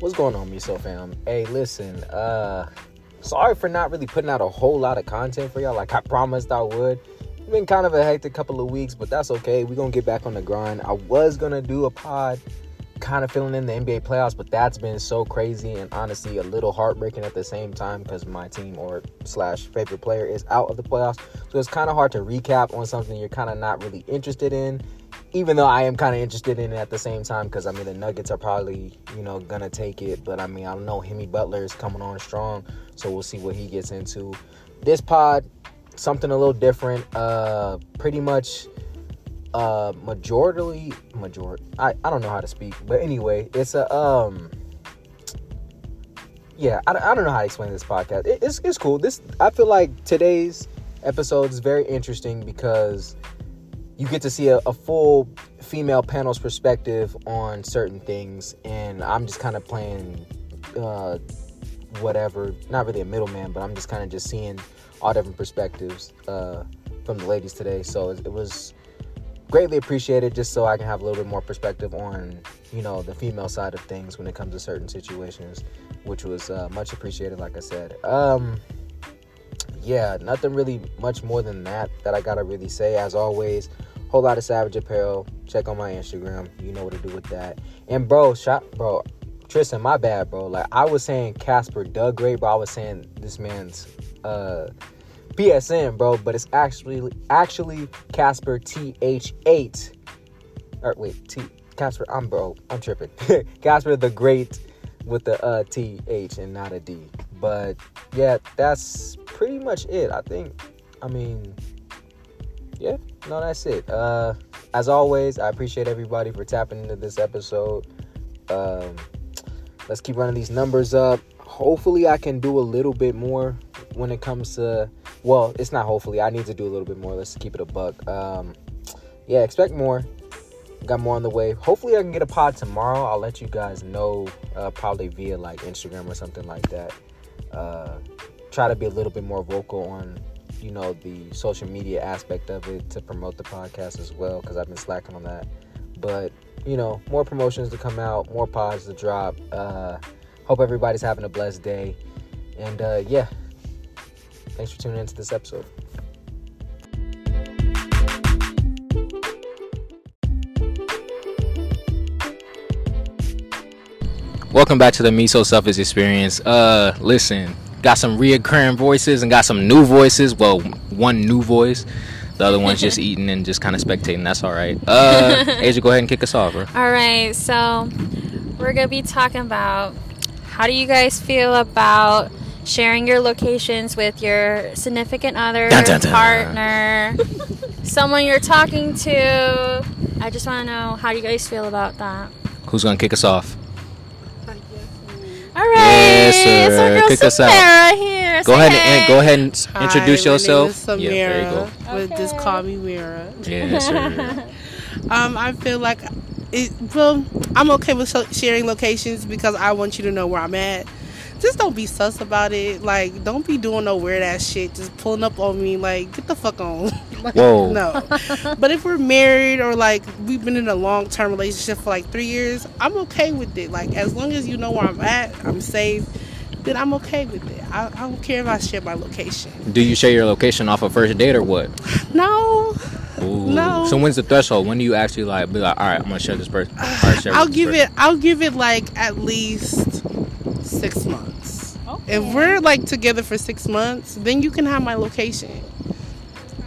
What's going on, MeSo fam? Hey, listen, uh, sorry for not really putting out a whole lot of content for y'all like I promised I would. It's been kind of a hectic couple of weeks, but that's okay. We're gonna get back on the grind. I was gonna do a pod kind of filling in the NBA playoffs, but that's been so crazy and honestly a little heartbreaking at the same time because my team or slash favorite player is out of the playoffs. So it's kind of hard to recap on something you're kind of not really interested in even though I am kind of interested in it at the same time because I mean the Nuggets are probably you know gonna take it, but I mean I don't know Jimmy Butler is coming on strong, so we'll see what he gets into. This pod, something a little different. Uh, pretty much, uh, majority majority. I I don't know how to speak, but anyway, it's a um. Yeah, I, I don't know how to explain this podcast. It, it's it's cool. This I feel like today's episode is very interesting because you get to see a, a, full female panel's perspective on certain things and i'm just kind of playing uh, whatever not really a middleman but i'm just kind of just seeing all different perspectives uh, from the ladies today so it, it, was greatly appreciated just so i can have a little bit more perspective on you know the female side of things when it comes to certain situations which was uh, much appreciated like i said um, yeah, nothing really much more than that that I gotta really say. As always, whole lot of Savage Apparel. Check on my Instagram. You know what to do with that. And bro, shot, bro, Tristan, my bad, bro. Like I was saying, Casper Doug Great, but I was saying this man's uh PSN, bro. But it's actually actually Casper TH8. Or wait, T Casper. I'm bro. I'm tripping. Casper the Great with the uh TH and not a D. But yeah, that's pretty much it. I think. I mean, yeah, no, that's it. Uh, as always, I appreciate everybody for tapping into this episode. Um, let's keep running these numbers up. Hopefully, I can do a little bit more when it comes to. Well, it's not hopefully. I need to do a little bit more. Let's keep it a buck. Um, yeah, expect more. Got more on the way. Hopefully, I can get a pod tomorrow. I'll let you guys know, uh, probably via like Instagram or something like that. Uh, try to be a little bit more vocal on you know the social media aspect of it to promote the podcast as well because I've been slacking on that. But you know, more promotions to come out, more pods to drop. Uh, hope everybody's having a blessed day, and uh, yeah, thanks for tuning into this episode. Welcome back to the MeSoSelfish Experience. Uh, listen, got some reoccurring voices and got some new voices. Well, one new voice. The other one's just eating and just kind of spectating. That's all right. Uh, Asia, go ahead and kick us off, bro. All right. So we're gonna be talking about how do you guys feel about sharing your locations with your significant other, dun, dun, dun. partner, someone you're talking to. I just want to know how do you guys feel about that. Who's gonna kick us off? All right. Yes, sir. Kick us out. Here. Go Say ahead hey. and go ahead and Hi, introduce yourself. yeah, there you go. But okay. just call me Mira. Yes, sir. um, I feel like it. Well, I'm okay with sharing locations because I want you to know where I'm at just don't be sus about it. Like, don't be doing no weird ass shit. Just pulling up on me. Like, get the fuck on. like, Whoa. No. but if we're married or like we've been in a long term relationship for like three years, I'm okay with it. Like, as long as you know where I'm at, I'm safe. Then I'm okay with it. I, I don't care if I share my location. Do you share your location off a of first date or what? No. Ooh. No. So when's the threshold? When do you actually like be like, all right, I'm gonna share this person? Right, I'll give person. it. I'll give it like at least six months. Okay. If we're like together for six months, then you can have my location.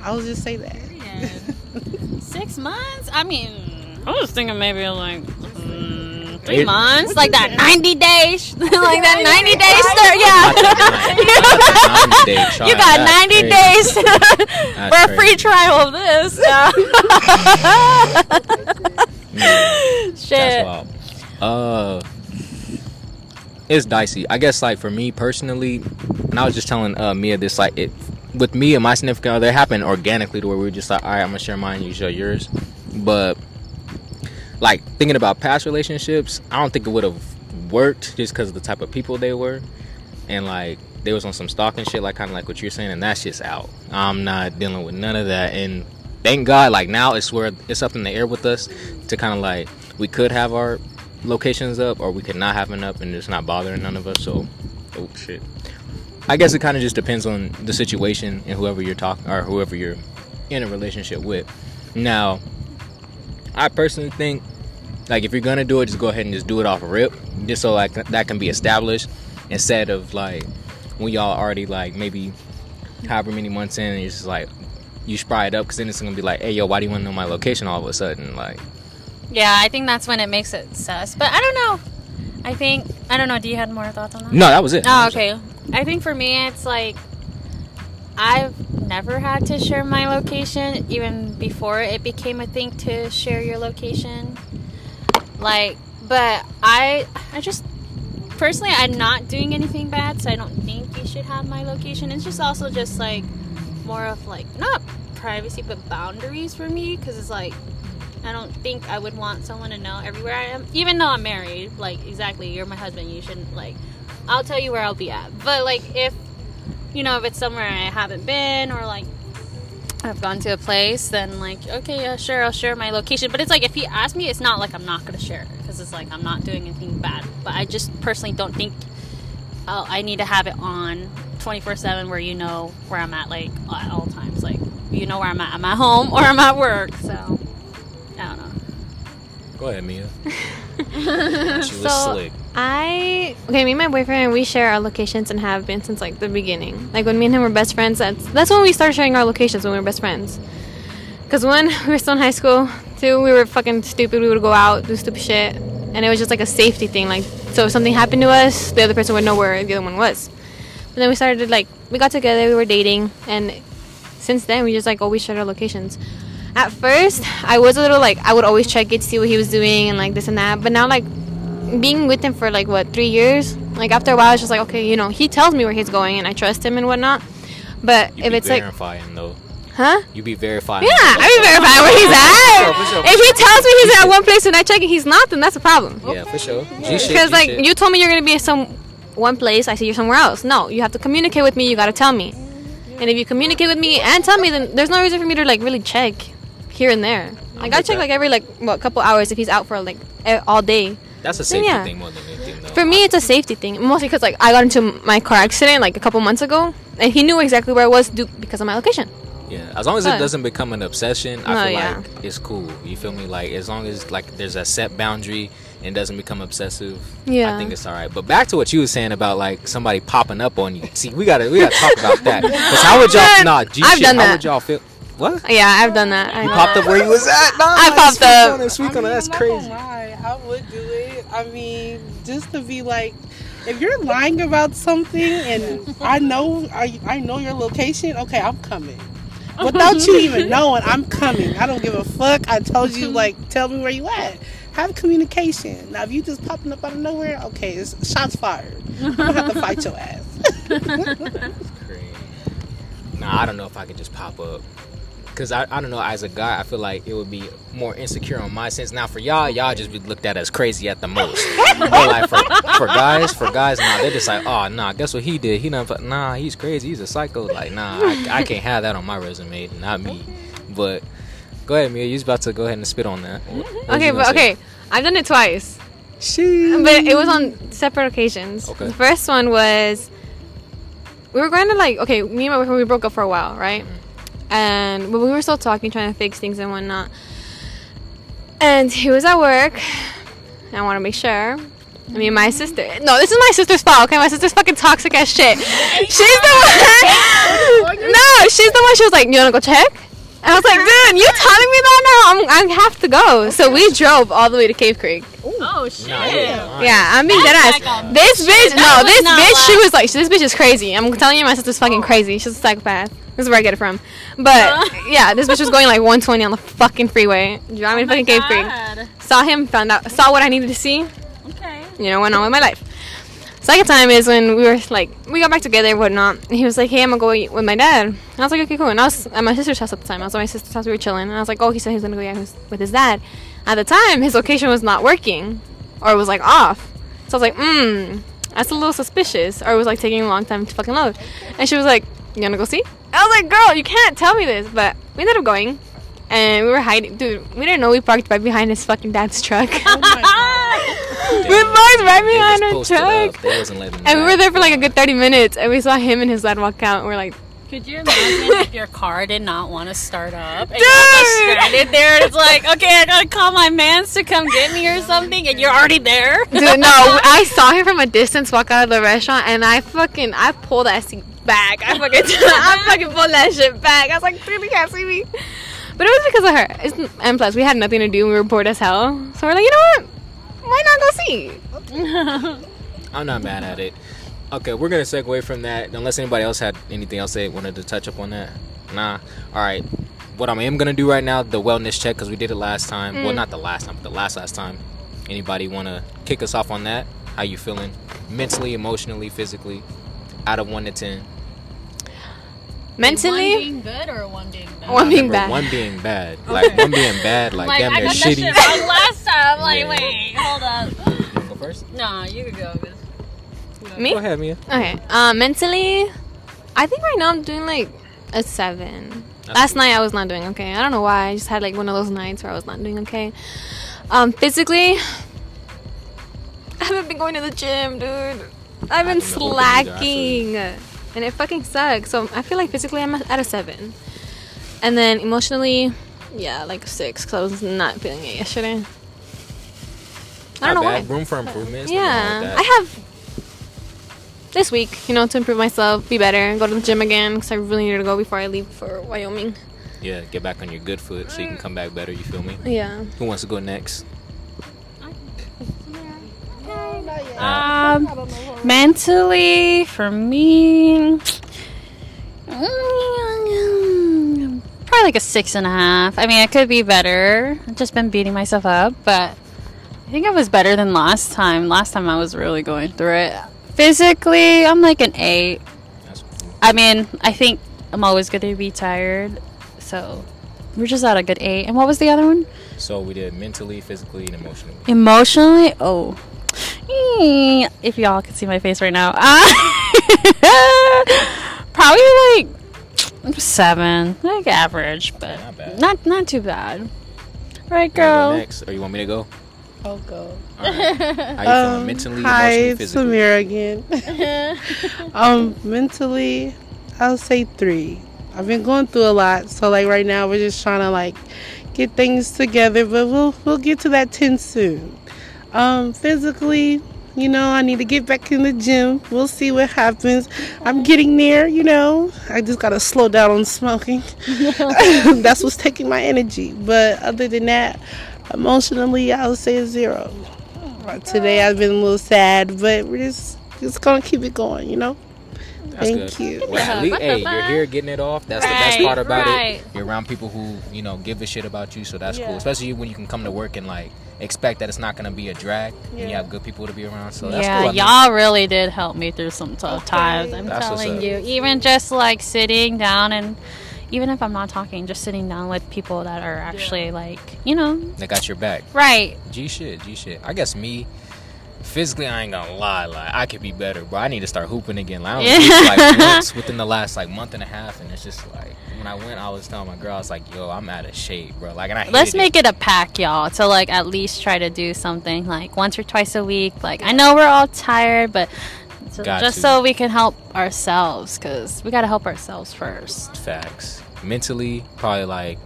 I'll just say that. six months? I mean, I was thinking maybe like mm, three months, like that ninety days, like that ninety days. yeah, you got ninety days for a free trial of this. Yeah. Shit. Uh it's dicey. I guess like for me personally, and I was just telling uh, Mia this like it with me and my significant other, it happened organically to where we were just like, all right, I'm gonna share mine, you share yours. But like thinking about past relationships, I don't think it would have worked just because of the type of people they were, and like they was on some stalking shit, like kind of like what you're saying, and that's just out. I'm not dealing with none of that, and thank God, like now it's where it's up in the air with us to kind of like we could have our locations up, or we could not have them up, and it's not bothering none of us. So, oh shit. I guess it kind of just depends on the situation and whoever you're talking or whoever you're in a relationship with. Now, I personally think like if you're gonna do it, just go ahead and just do it off a rip, just so like that can be established instead of like when y'all already like maybe however many months in, and it's just like you spry it up because then it's gonna be like, hey yo, why do you want to know my location all of a sudden? Like, Yeah, I think that's when it makes it sus. But I don't know. I think I don't know. Do you have more thoughts on that? no, that was it. Oh, okay. I think for me, it's like I've never had to share my location, even before it became a thing to share your location. Like, but I, I just personally, I'm not doing anything bad, so I don't think you should have my location. It's just also just like more of like not privacy, but boundaries for me, because it's like I don't think I would want someone to know everywhere I am, even though I'm married. Like, exactly, you're my husband. You shouldn't like. I'll tell you where I'll be at. But like, if you know, if it's somewhere I haven't been or like I've gone to a place, then like, okay, yeah, sure, I'll share my location. But it's like if he asks me, it's not like I'm not gonna share because it's like I'm not doing anything bad. But I just personally don't think I'll, I need to have it on 24 seven where you know where I'm at like at all times. Like you know where I'm at. I'm at home or I'm at work. So. Go ahead, Mia. she was So- slick. I okay, me and my boyfriend we share our locations and have been since like the beginning. Like when me and him were best friends, that's that's when we started sharing our locations when we were best friends. Cause when we were still in high school, too, we were fucking stupid. We would go out, do stupid shit, and it was just like a safety thing. Like so, if something happened to us, the other person would know where the other one was. But then we started like we got together, we were dating, and since then we just like always shared our locations. At first, I was a little like I would always check it to see what he was doing and like this and that. But now like being with him for like what three years like after a while it's just like okay you know he tells me where he's going and i trust him and whatnot but You if be it's like verifying though. huh You be verifying. yeah i be verifying where he's at For sure, for if he tells me he's at one place and i check and he's not then that's a problem Yeah, for sure. Because like shit. you told me you're gonna be at some one place i see you're somewhere else no you have to communicate with me you gotta tell me and if you communicate with me and tell me then there's no reason for me to like really check here and there like i check that. like every like what couple hours if he's out for like all day That's a safety yeah. thing more than anything, though. for me, it's a safety thing. Mostly because like I got into my car accident like a couple months ago, and he knew exactly where I was due because of my location. Yeah, as long as it doesn't become an obsession, I No, feel yeah. like it's cool. You feel me? Like as long as like there's a set boundary and doesn't become obsessive, Yeah. I think it's all right. But back to what you were saying about like somebody popping up on you. See, we gotta we gotta talk about that. Cause how would y'all? Nah, G I've shit. done how would y'all feel? What? Yeah, I've done that. I You know. popped up where you was at? Nah, I popped speak up. On it, speak on it. That's I'm not crazy. gonna lie, I would do it. I mean, just to be like, if you're lying about something and I know I, I know your location, okay, I'm coming. Without you even knowing, I'm coming. I don't give a fuck. I told you, like, tell me where you at. Have communication. Now, if you just popping up out of nowhere, okay, it's shots fired. I'm gonna have to fight your ass. Crazy. Nah, I don't know if I could just pop up. Cause I, I don't know, as a guy, I feel like it would be more insecure on my sense. Now for y'all, y'all just be looked at as crazy at the most. but like for, for guys, for guys, nah, they're just like, oh nah, guess what he did? He done, nah, he's crazy, he's a psycho. Like nah, I, I can't have that on my resume, not me. But go ahead, Mia, you was about to go ahead and spit on that. What- Okay, but say? okay, I've done it twice, She. but it was on separate occasions. Okay. The first one was we were going to like okay, me and my boyfriend we broke up for a while, right? Mm. And but we were still talking, trying to fix things and whatnot. And he was at work. I want to make sure. I mean, my sister. No, this is my sister's fault. Okay, my sister's fucking toxic as shit. She's the one. no, she's the one. She was like, "You wanna go check?" And I was like, "Dude, you telling me that now? I'm, I have to go." So we drove all the way to Cave Creek. Oh shit. Yeah, I'm being dead That's ass. like um, This bitch, no, was this not bitch, she like- was like, this bitch is crazy. I'm telling you, my sister's fucking crazy. She's a psychopath. This is where I get it from. But oh. yeah, this bitch was going like 120 on the fucking freeway, driving to oh fucking Cave Creek. Saw him, found out, saw what I needed to see. Okay. You know, went on with my life. Second time is when we were like, we got back together and whatnot. And he was like, hey, I'm gonna go with my dad. And I was like, okay, cool. And I was at my sister's house at the time. I was at my sister's house. We were chilling. And I was like, oh, he said he was gonna go with- with his dad. At the time, his location was not working, or it was like off. So I was like, hmm, that's a little suspicious. Or it was like taking a long time to fucking load. And she was like, you wanna go see? I was like, girl, you can't tell me this. But we ended up going. And we were hiding. Dude, we didn't know we parked right behind his fucking dad's truck. Oh my god. boys right behind just our truck. up. They And we were there for like a good 30 minutes, and we saw him and his dad walk out, and we're like, Could you imagine if your car did not want to start up and you're just stranded there and it's like, okay, I gotta call my mans to come get me or something, and you're already there? dude, no, I saw him from a distance walk out of the restaurant, and I fucking, I pulled that seat back. I fucking, I fucking pulled that shit back. I was like, dude, you can't see me. But it was because of her. It's, and plus, we had nothing to do, we were bored as hell. So we're like, you know what? Why not go see? I'm not mad at it. Okay, we're gonna segue from that. Unless anybody else had anything else they wanted to touch up on that. Nah. All right. What I am gonna do right now, the wellness check, because we did it last time. Well, mm. not the last time, but the last last time. Anybody wanna kick us off on that? How you feeling? Mentally, emotionally, physically, out of one to ten. Mentally, One being good or one being bad? One being bad. One being bad. Like one being bad. Like, like, damn, I they're that shitty. shit wrong last time. Like, Yeah. wait, hold up. You go first? Nah, you could go. 'cause- me? Go ahead, Mia. Okay. Um, mentally, I think right now I'm doing like a seven. That's Last good. night I was not doing okay. I don't know why. I just had like one of those nights where I was not doing okay. Um, physically, I haven't been going to the gym, dude. I've been haven't been working either, I feel slacking, and it fucking sucks. So I feel like physically I'm at a seven, and then emotionally, yeah, like six because I was not feeling it yesterday. I don't Not know bad. why. Room for improvement. Yeah. I have this week, you know, to improve myself, be better, go to the gym again because I really need to go before I leave for Wyoming. Yeah, get back on your good foot so you can mm. come back better. You feel me? Yeah. Who wants to go next? Um, mentally, for me, probably like a six and a half. I mean, it could be better. I've just been beating myself up, but I think I was better than last time. Last time I was really going through it. Physically, I'm like an eight. Cool. I mean, I think I'm always going to be tired, so we're just at a good eight. And what was the other one? So we did mentally, physically, and emotionally. Emotionally, oh, if y'all could see my face right now, Ah. probably like seven, like average, but Not bad. not not too bad. Right, You wanna go girl? next, or you want me to go? I'll go. All right. How you feeling Um, mentally, hi, emotionally, it's physically? Samira again. um, mentally, I'll say three. I've been going through a lot, so like right now we're just trying to like get things together, but we'll we'll get to that ten soon. Um, physically, you know, I need to get back in the gym. We'll see what happens. I'm getting there, you know. I just gotta slow down on smoking. That's what's taking my energy. But other than that, emotionally, I would say a zero. Uh, Today I've been a little sad, but we're just just gonna keep it going, you know. That's Thank good. you. Well, yeah, at least, hey, you're here getting it off. That's the best part about right. it. You're around people who, you know, give a shit about you, so that's cool. Especially when you can come to work and like expect that it's not gonna be a drag, and you have good people to be around. So that's yeah, cool. Y'all really did help me through some tough times. I'm That's telling you, even just like sitting down and. Even if I'm not talking, just sitting down with people that are actually like, you know, they got your back. right. G shit, G shit. I guess me, physically, I ain't gonna lie. Like I could be better, but I need to start hooping again. Like, I Yeah. only hooped, like once within the last like month and a half, and it's just like when I went, I was telling my girl, I was like, "Yo, I'm out of shape, bro." Like, and I Let's make it a pack, y'all, to like at least try to do something like once or twice a week. Like I know we're all tired, but so- just to. so we can help ourselves, because we gotta help ourselves first. Facts. Mentally, probably like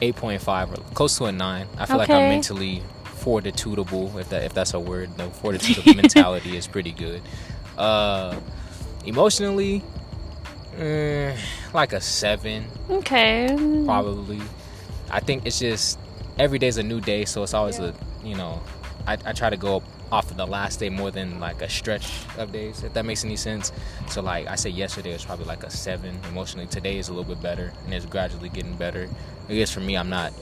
8.5 or close to a 9. I feel like I'm mentally fortitudable, if that if that's a word. No, fortitude mentality is pretty good. Uh, emotionally, eh, like a 7, Okay. probably. I think it's just every day's a new day, so it's always a, you know, I, I try to go off of the last day more than like a stretch of days, if that makes any sense. So like I said, yesterday was probably like a seven emotionally. Today is a little bit better, and it's gradually getting better. I guess for me, I'm not.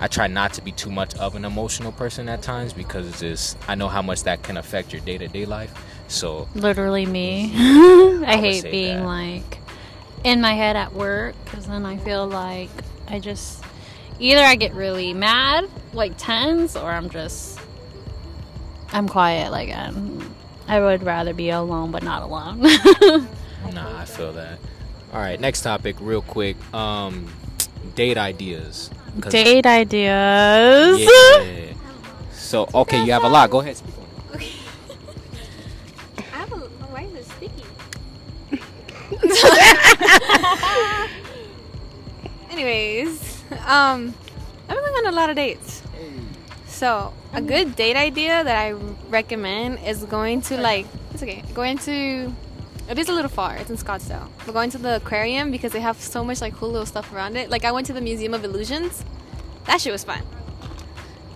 I try not to be too much of an emotional person at times because it's just I know how much that can affect your day to day life. So Literally me. I would hate being that. like in my head at work because then I feel like I just either I get really mad, like tense, or I'm just I'm quiet. Like I'm, I would rather be alone, but not alone. nah, I feel that. All right, next topic, real quick. Um, date ideas. Date ideas. Yeah. So okay, you have a lot. Go ahead. Speak. Okay. I have a, why is it sticky? Anyways, um, I've been going on a lot of dates. So a good date idea that I recommend is going to like it's okay going to it is a little far. It's in Scottsdale. We're going to the aquarium because they have so much like cool little stuff around it. Like I went to the Museum of Illusions. That shit was fun.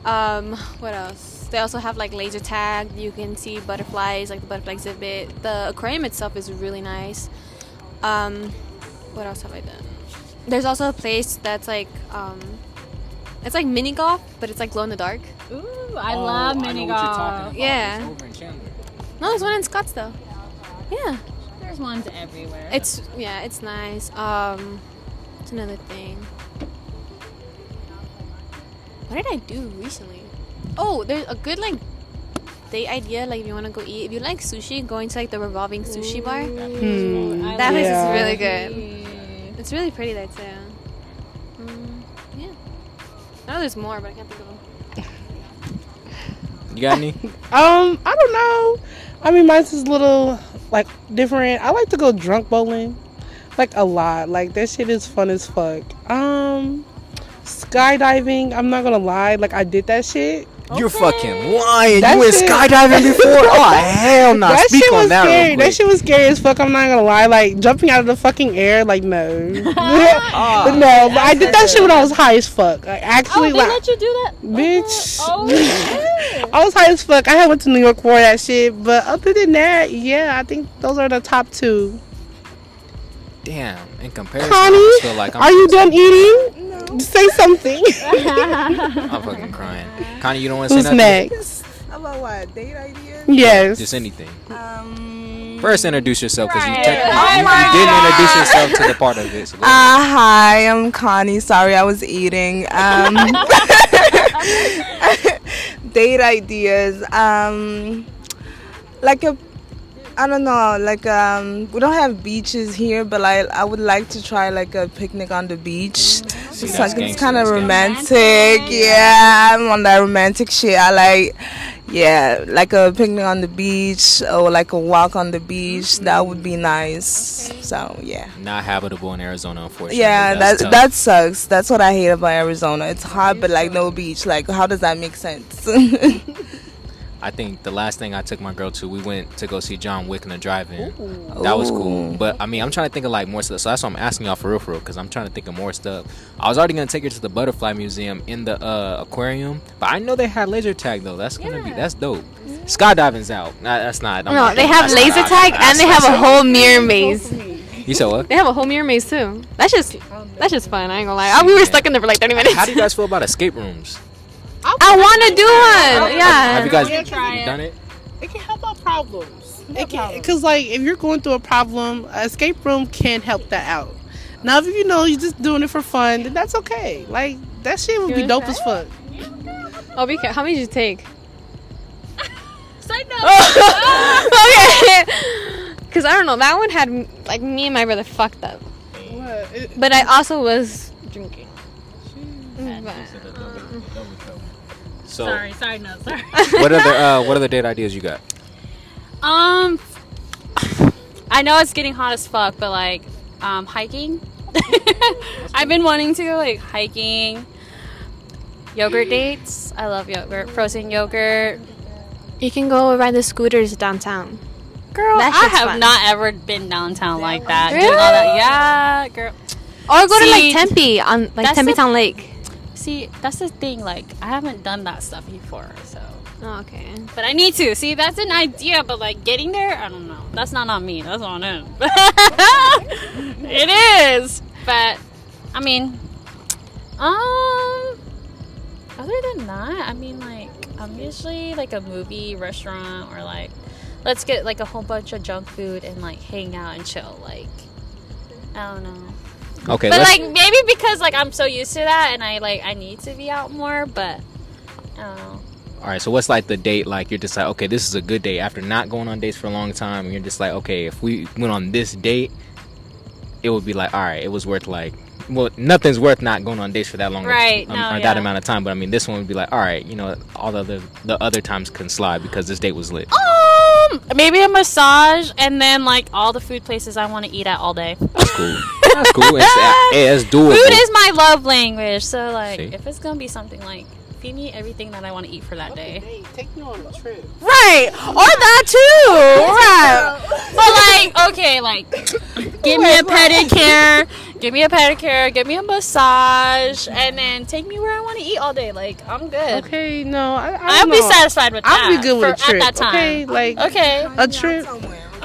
Um, what else? They also have like laser tag. You can see butterflies, like the butterfly exhibit. The aquarium itself is really nice. Um, what else have I done? There's also a place that's like um, it's like mini golf, but it's like glow in the dark. Ooh, I love mini golf. Yeah. No, there's one in Scottsdale. Yeah. There's ones everywhere. It's yeah, it's nice. Um, it's another thing. What did I do recently? Oh, there's a good like date idea. Like if you want to go eat, if you like sushi, going to like the revolving sushi bar. Hmm. I That place Yeah. is really good. It's really pretty there too. Mm, yeah. I know there's more, but I can't think of them. You got any? Um, I don't know. I mean, mine's is a little like different. I like to go drunk bowling, like a lot. Like that shit is fun as fuck. Um, skydiving. I'm not gonna lie. Like I did that shit. You're fucking lying. That you went shit- skydiving before? Oh hell no! that Speak shit on was that scary. That shit was scary as fuck. I'm not gonna lie. Like jumping out of the fucking air. Like no, Ah. but no. But I did that shit when I was high as fuck. Like oh, actually, they like let you do that, bitch. Oh, shit. I was high as fuck. I had went to New York for that shit, but other than that, yeah, I think those are the top two. Damn. In comparison, Connie, I feel like I'm, are you done eating? No. Say something. I'm fucking crying. Connie, you don't want to say Who's nothing? next? About what? Date ideas? Yes. Just anything. Um. First, introduce yourself because you, Right. technically Oh you, my you didn't introduce yourself to the part of it. So Uh, hi, I'm Connie. Sorry, I was eating. Um, date ideas. Um, like a, I don't know. Like um, we don't have beaches here, but like I would like to try like a picnic on the beach. See, It's, like, it's kind of that's romantic. Yeah, I'm on that romantic shit. I like, yeah, like a picnic on the beach or like a walk on the beach. That would be nice. So yeah. not habitable in Arizona, unfortunately. Yeah, that tough. that sucks. That's what I hate about Arizona. It's hot, but like no beach. Like, how does that make sense? I think the last thing I took my girl to, we went to go see John Wick in the drive-in. That was cool. But I mean, I'm trying to think of like more stuff. So that's why I'm asking y'all for real, for real, because I'm trying to think of more stuff. I was already gonna take her to the Butterfly Museum in the uh, aquarium, but I know they had laser tag though. That's gonna be that's dope. Skydiving's out. Nah, that's not. I'm No, not they doing- have that's laser out. tag That's and they have a whole mirror maze. You said what? They have a whole mirror maze too. That's just that's just fun. I ain't gonna lie. Oh, we were stuck in there for like 30 minutes. How do you guys feel about escape rooms? I want to do one. Yeah. Have you guys Yeah, try it. done it? It can help out problems. It can, because like if you're going through a problem, an escape room can help that out. Now, if you know you're just doing it for fun, then that's okay. Like that shit would be dope try as fuck. Oh, be careful. How many did you take? Side note. okay. Because I don't know. That one had like me and my brother fucked up. What? It- But I also was drinking. Mm, but- So, sorry, side note. Sorry. what other uh, what other date ideas you got? Um, I know it's getting hot as fuck, but like, um, hiking. I've been wanting to go like hiking. Yogurt dates. I love yogurt. Frozen yogurt. You can go ride the scooters downtown. Girl, That I have fun. not ever been downtown like that. Really? All that. Yeah, girl. Or go to like Tempe on like Tempe Town Lake. See, that's the thing. Like, I haven't done that stuff before, so. Oh, okay. But I need to. See, that's an idea, but like getting there, I don't know. That's not on me. That's on him. it is. But I mean, um, other than that, I mean, like I'm usually like a movie, restaurant, or like let's get like a whole bunch of junk food and like hang out and chill. Like I don't know. Okay, But like maybe because like I'm so used to that and I like I need to be out more, but I don't know. all right. So what's like the date? Like you're just like, okay, this is a good date after not going on dates for a long time. And you're just like, okay, if we went on this date, it would be like, all right, it was worth like, well, nothing's worth not going on dates for that long, Right, um, no, or that amount of time. But I mean, this one would be like, all right, you know, all the other the other times can slide because this date was lit. Um, maybe a massage and then like all the food places I want to eat at all day. That's cool. That's cool. It's, uh, hey, it's doable. Food is my love language. So like, See? if it's gonna be something like feed me everything that I want to eat for that day. Hey, take me on a trip. Right, or that too. Right. But like, okay, like, give me a pedicure, give me a pedicure, give me a massage, and then take me where I want to eat all day. Like, I'm good. Okay, no, I, I I'll don't be satisfied with that. I'll be good with for- a trip. at that time. Okay, like Okay. a trip.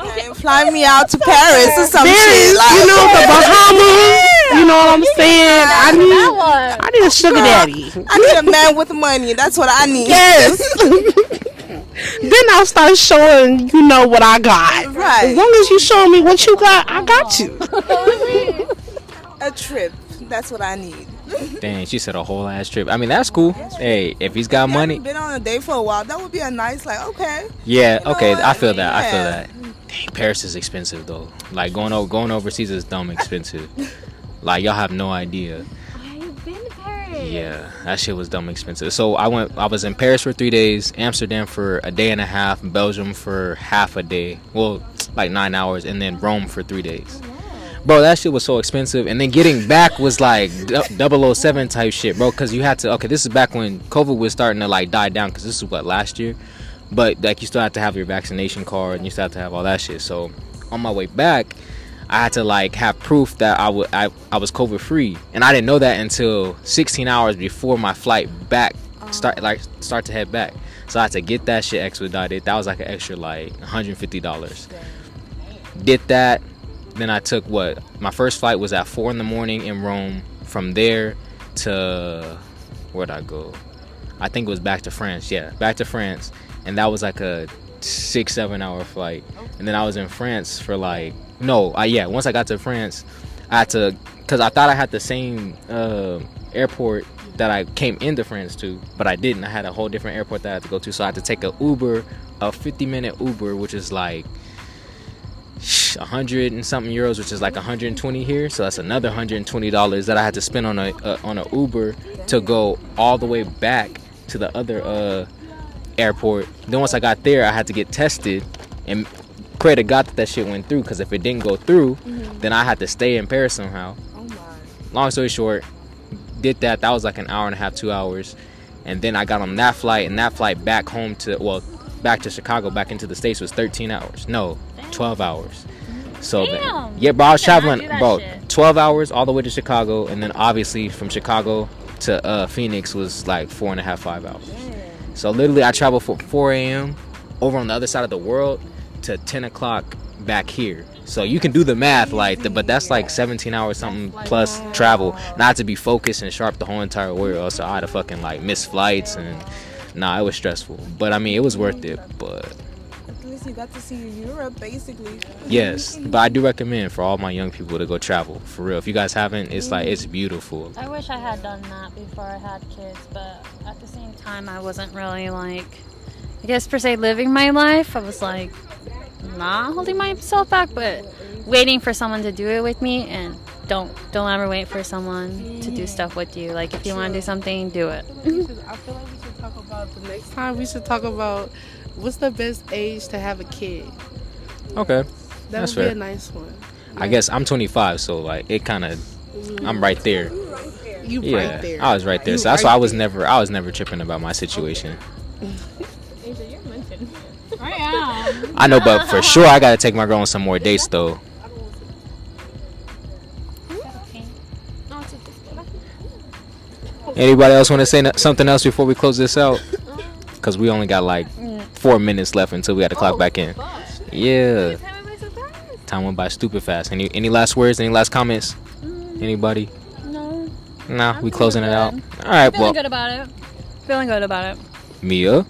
Okay, fly me out to Paris or some Paris, shit. Like, you know the Bahamas. You know what I'm saying? I need. I need a sugar daddy. I need a man with money. That's what I need. Yes. then I'll start showing you know what I got. Right. As long as you show me what you got, I got you. A trip. That's what I need. Dang, she said a whole ass trip. I mean, that's cool. Hey, if he's got money, Been on a date for a while. That would be a nice, like, okay. yeah, You know okay, what? I feel that. I feel that. Dang, Paris is expensive though. Like going over going overseas is dumb expensive. like y'all have no idea. I've been to Paris. Yeah, that shit was dumb expensive. So I went. I was in Paris for three days, Amsterdam for a day and a half, Belgium for half a day. Well, like nine hours, and then Rome for three days. Oh, bro, that shit was so expensive, and then getting back was like du- 007 type shit, bro. Because you had to. Okay, this is back when COVID was starting to like die down. Because this is what last year, but like you still have to have your vaccination card, and you still have to have all that shit. So on my way back, I had to like have proof that I would I, I was COVID free, and I didn't know that until 16 hours before my flight back oh. start like start to head back. So I had to get that shit expedited. That was like an extra like 150 dollars. Did that. Then I took what my first flight was at four in the morning in Rome. From there to where'd I go? I think it was back to France. Yeah, back to France, and that was like a six seven hour flight. And then I was in France for like no, I yeah. Once I got to France, I had to because I thought I had the same uh, airport that I came into France to, but I didn't. I had a whole different airport that I had to go to, so I had to take a Uber, a 50 minute Uber, which is like sh- 100 and something euros, which is like 120 here. So that's another 120 dollars that I had to spend on a uh, on a Uber to go all the way back to the other uh, airport. Then once I got there, I had to get tested and pray to God that that shit went through. Because if it didn't go through, then I had to stay in Paris somehow. Oh my. Long story short, did that. That was like an hour and a half, two hours, and then I got on that flight, and that flight back home to well, back to Chicago, back into the states was 13 hours. No, 12 hours. So then- yeah, bro, I was traveling do that bro, shit. 12 hours all the way to Chicago, and then obviously from Chicago to uh, Phoenix was like four and a half, five hours. So literally, I traveled from 4 a.m. over on the other side of the world to 10 o'clock back here. So you can do the math, like, but that's like 17 hours something plus travel, not to be focused and sharp the whole entire way, or else I'd have fucking like missed flights and nah, it was stressful. But I mean, it was worth it. But At least you got to see Europe, basically. yes, but I do recommend for all my young people to go travel for real. If you guys haven't, it's like it's mm. beautiful. I wish I had done that before I had kids, but at the same time, I wasn't really like, I guess per se, living my life. I was like, not holding myself back, but waiting for someone to do it with me. And don't don't ever wait for someone to do stuff with you. Like if you want to do something, do it. I feel like we should talk about the next time. We should talk about what's the best age to have a kid. Okay, That That's would be a nice one. I guess I'm 25, so like it kind of, I'm right there. You Yeah, right there. I was right there. You So that's why I was there. never, I was never tripping about my situation. I am. I know, but for sure I gotta take my girl on some more dates though. Anybody else want to say no- something else before we close this out? Cause we only got like four minutes left until we got to clock oh, back in. Yeah, time went by stupid fast. Any any last words? Any last comments? Mm. Anybody? No. Nah, I'm we closing it out. feeling All right, Feeling well, good about it. Feeling good about it. Mia, I'm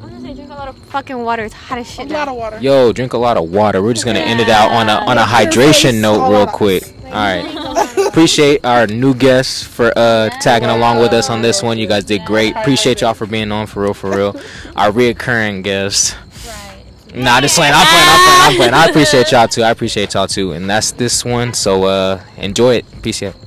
gonna say drink a lot of fucking water. It's hot as shit. A lot of water. yo, drink a lot of water. We're just gonna end it out on a on a hydration note real quick. All right. Appreciate our new guests for uh tagging along with us on this one. You guys did great. Appreciate y'all for being on for real, for real. Our reoccurring guests. Nah, just playing. I'm playing. I'm playing. I'm playing. I appreciate y'all too. I appreciate y'all too. And that's this one. So uh, enjoy it. Peace out.